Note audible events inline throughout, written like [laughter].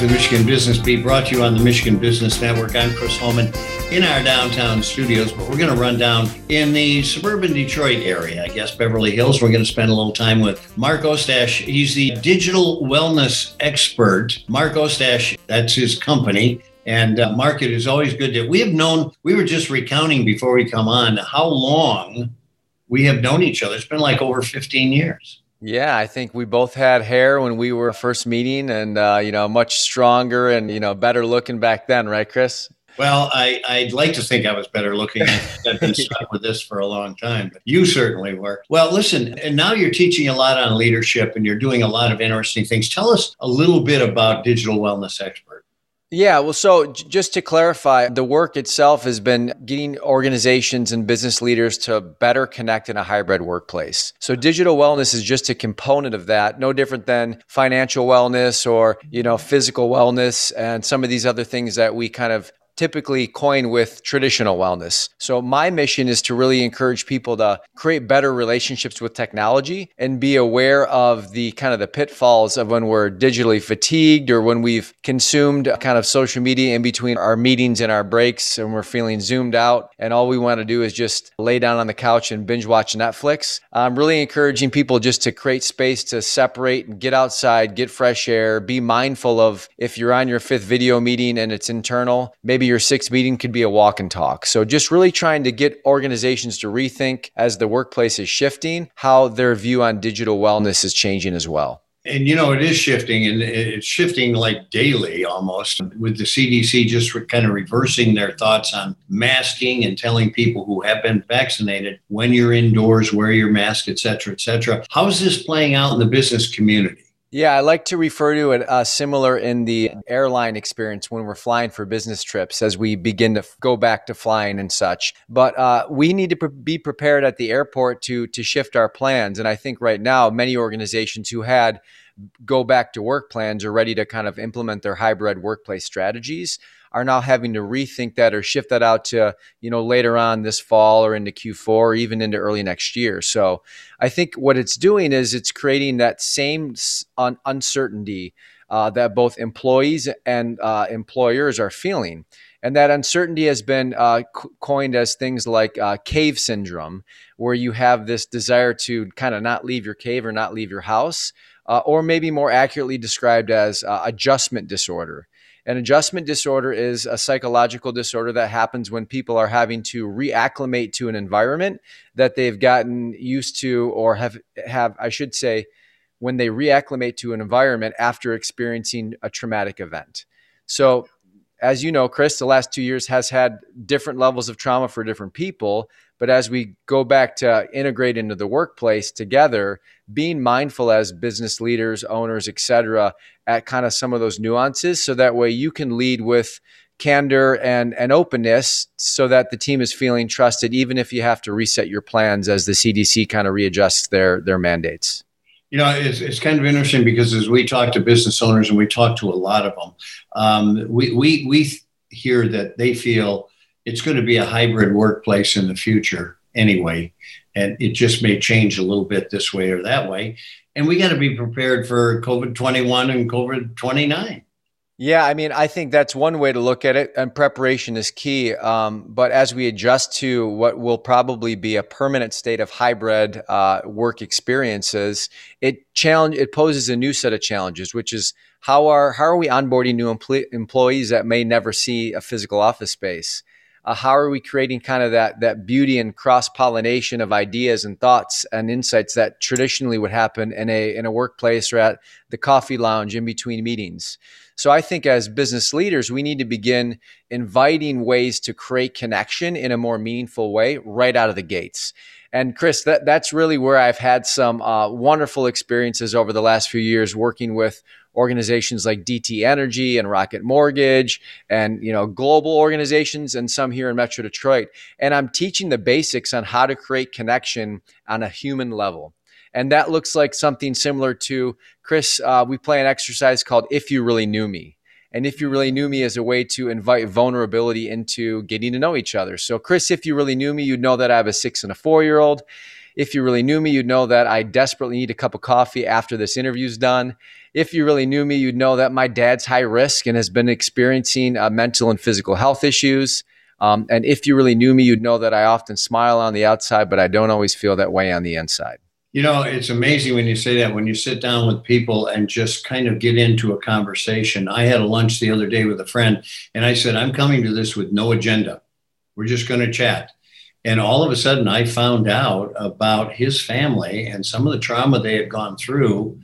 to the Michigan Business Beat, brought to you on the Michigan Business Network. I'm Chris Holman in our downtown studios, but we're going to run down in the suburban Detroit area, I guess Beverly Hills. We're going to spend a little time with Mark Ostach. He's the digital wellness expert. Mark Ostach, that's his company. And uh, Mark, it is always good that we have known, we were just recounting before we come on how long we have known each other. It's been like over 15 years. Yeah, I think we both had hair when we were first meeting, and uh, you know, much stronger and you know, better looking back then, right, Chris? Well, I, I'd like to think I was better looking. [laughs] I've been stuck with this for a long time, but you certainly were. Well, listen, and now you're teaching a lot on leadership and you're doing a lot of interesting things. Tell us a little bit about Digital Wellness Expert. Yeah, well, so j- just to clarify, the work itself has been getting organizations and business leaders to better connect in a hybrid workplace. So digital wellness is just a component of that, no different than financial wellness or, you know, physical wellness and some of these other things that we kind of typically coin with traditional wellness. So my mission is to really encourage people to create better relationships with technology and be aware of the kind of the pitfalls of when we're digitally fatigued or when we've consumed kind of social media in between our meetings and our breaks and we're feeling zoomed out and all we want to do is just lay down on the couch and binge watch Netflix. I'm really encouraging people just to create space to separate and get outside, get fresh air, be mindful of if you're on your fifth video meeting and it's internal, maybe your sixth meeting could be a walk and talk. So just really trying to get organizations to rethink as the workplace is shifting, how their view on digital wellness is changing as well. And you know, it is shifting and it's shifting like daily almost with the CDC just kind of reversing their thoughts on masking and telling people who have been vaccinated when you're indoors, wear your mask, et cetera, et cetera. How is this playing out in the business community? Yeah, I like to refer to it uh, similar in the airline experience when we're flying for business trips as we begin to f- go back to flying and such. But uh, we need to pre- be prepared at the airport to to shift our plans. And I think right now many organizations who had go back to work plans are ready to kind of implement their hybrid workplace strategies are now having to rethink that or shift that out to you know later on this fall or into Q4 or even into early next year. So I think what it's doing is it's creating that same un- uncertainty uh, that both employees and uh, employers are feeling. And that uncertainty has been uh, coined as things like uh, cave syndrome, where you have this desire to kind of not leave your cave or not leave your house, uh, or maybe more accurately described as uh, adjustment disorder. An adjustment disorder is a psychological disorder that happens when people are having to reacclimate to an environment that they've gotten used to or have have I should say when they reacclimate to an environment after experiencing a traumatic event. So as you know, Chris, the last two years has had different levels of trauma for different people. But as we go back to integrate into the workplace together, being mindful as business leaders, owners, et cetera, at kind of some of those nuances, so that way you can lead with candor and, and openness so that the team is feeling trusted, even if you have to reset your plans as the CDC kind of readjusts their, their mandates. You know, it's, it's kind of interesting because as we talk to business owners and we talk to a lot of them, um, we, we, we hear that they feel it's going to be a hybrid workplace in the future anyway. And it just may change a little bit this way or that way. And we got to be prepared for COVID 21 and COVID 29. Yeah, I mean, I think that's one way to look at it, and preparation is key. Um, but as we adjust to what will probably be a permanent state of hybrid uh, work experiences, it challenge it poses a new set of challenges, which is how are how are we onboarding new empl- employees that may never see a physical office space? Uh, how are we creating kind of that that beauty and cross pollination of ideas and thoughts and insights that traditionally would happen in a in a workplace or at the coffee lounge in between meetings? So i think as business leaders we need to begin inviting ways to create connection in a more meaningful way right out of the gates. And Chris, that, that's really where I've had some uh, wonderful experiences over the last few years working with organizations like DTE Energy and Rocket Mortgage and you know global organizations and some here in Metro Detroit. And I'm teaching the basics on how to create connection on a human level. And that looks like something similar to Chris uh, we play an exercise called if you really knew me. And if you really knew me as a way to invite vulnerability into getting to know each other. So Chris if you really knew me you'd know that I have a 6 and a 4 year old If you really knew me, you'd know that I desperately need a cup of coffee after this interview's done. If you really knew me, you'd know that my dad's high risk and has been experiencing uh, mental and physical health issues. Um, and if you really knew me, you'd know that I often smile on the outside, but I don't always feel that way on the inside. You know, it's amazing when you say that, when you sit down with people and just kind of get into a conversation. I had a lunch the other day with a friend, and I said, I'm coming to this with no agenda. We're just going to chat. And all of a sudden, I found out about his family and some of the trauma they had gone through.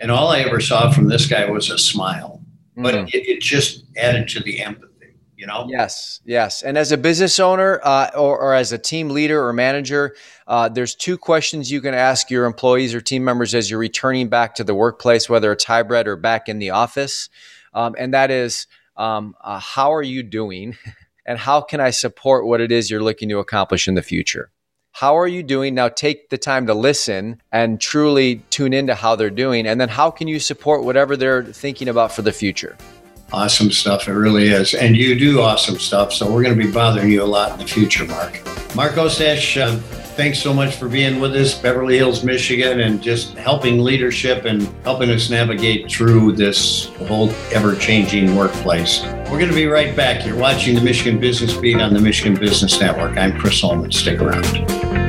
And all I ever saw from this guy was a smile, but mm. it, it just added to the empathy you know? Yes yes. And as a business owner uh, or, or, as a team leader or manager uh, there's two questions you can ask your employees or team members as you're returning back to the workplace whether it's hybrid or back in the office. Um, and that is um, uh, how are you doing [laughs] and how can i support what it is you're looking to accomplish in the future how are you doing now take the time to listen and truly tune into how they're doing and then how can you support whatever they're thinking about for the future Awesome stuff. It really is. And you do awesome stuff. So we're going to be bothering you a lot in the future, Mark. Mark Ostach, uh, thanks so much for being with us, Beverly Hills, Michigan, and just helping leadership and helping us navigate through this whole ever changing workplace. We're going to be right back. You're watching the Michigan Business Beat on the Michigan Business Network. I'm Chris Holman. Stick around.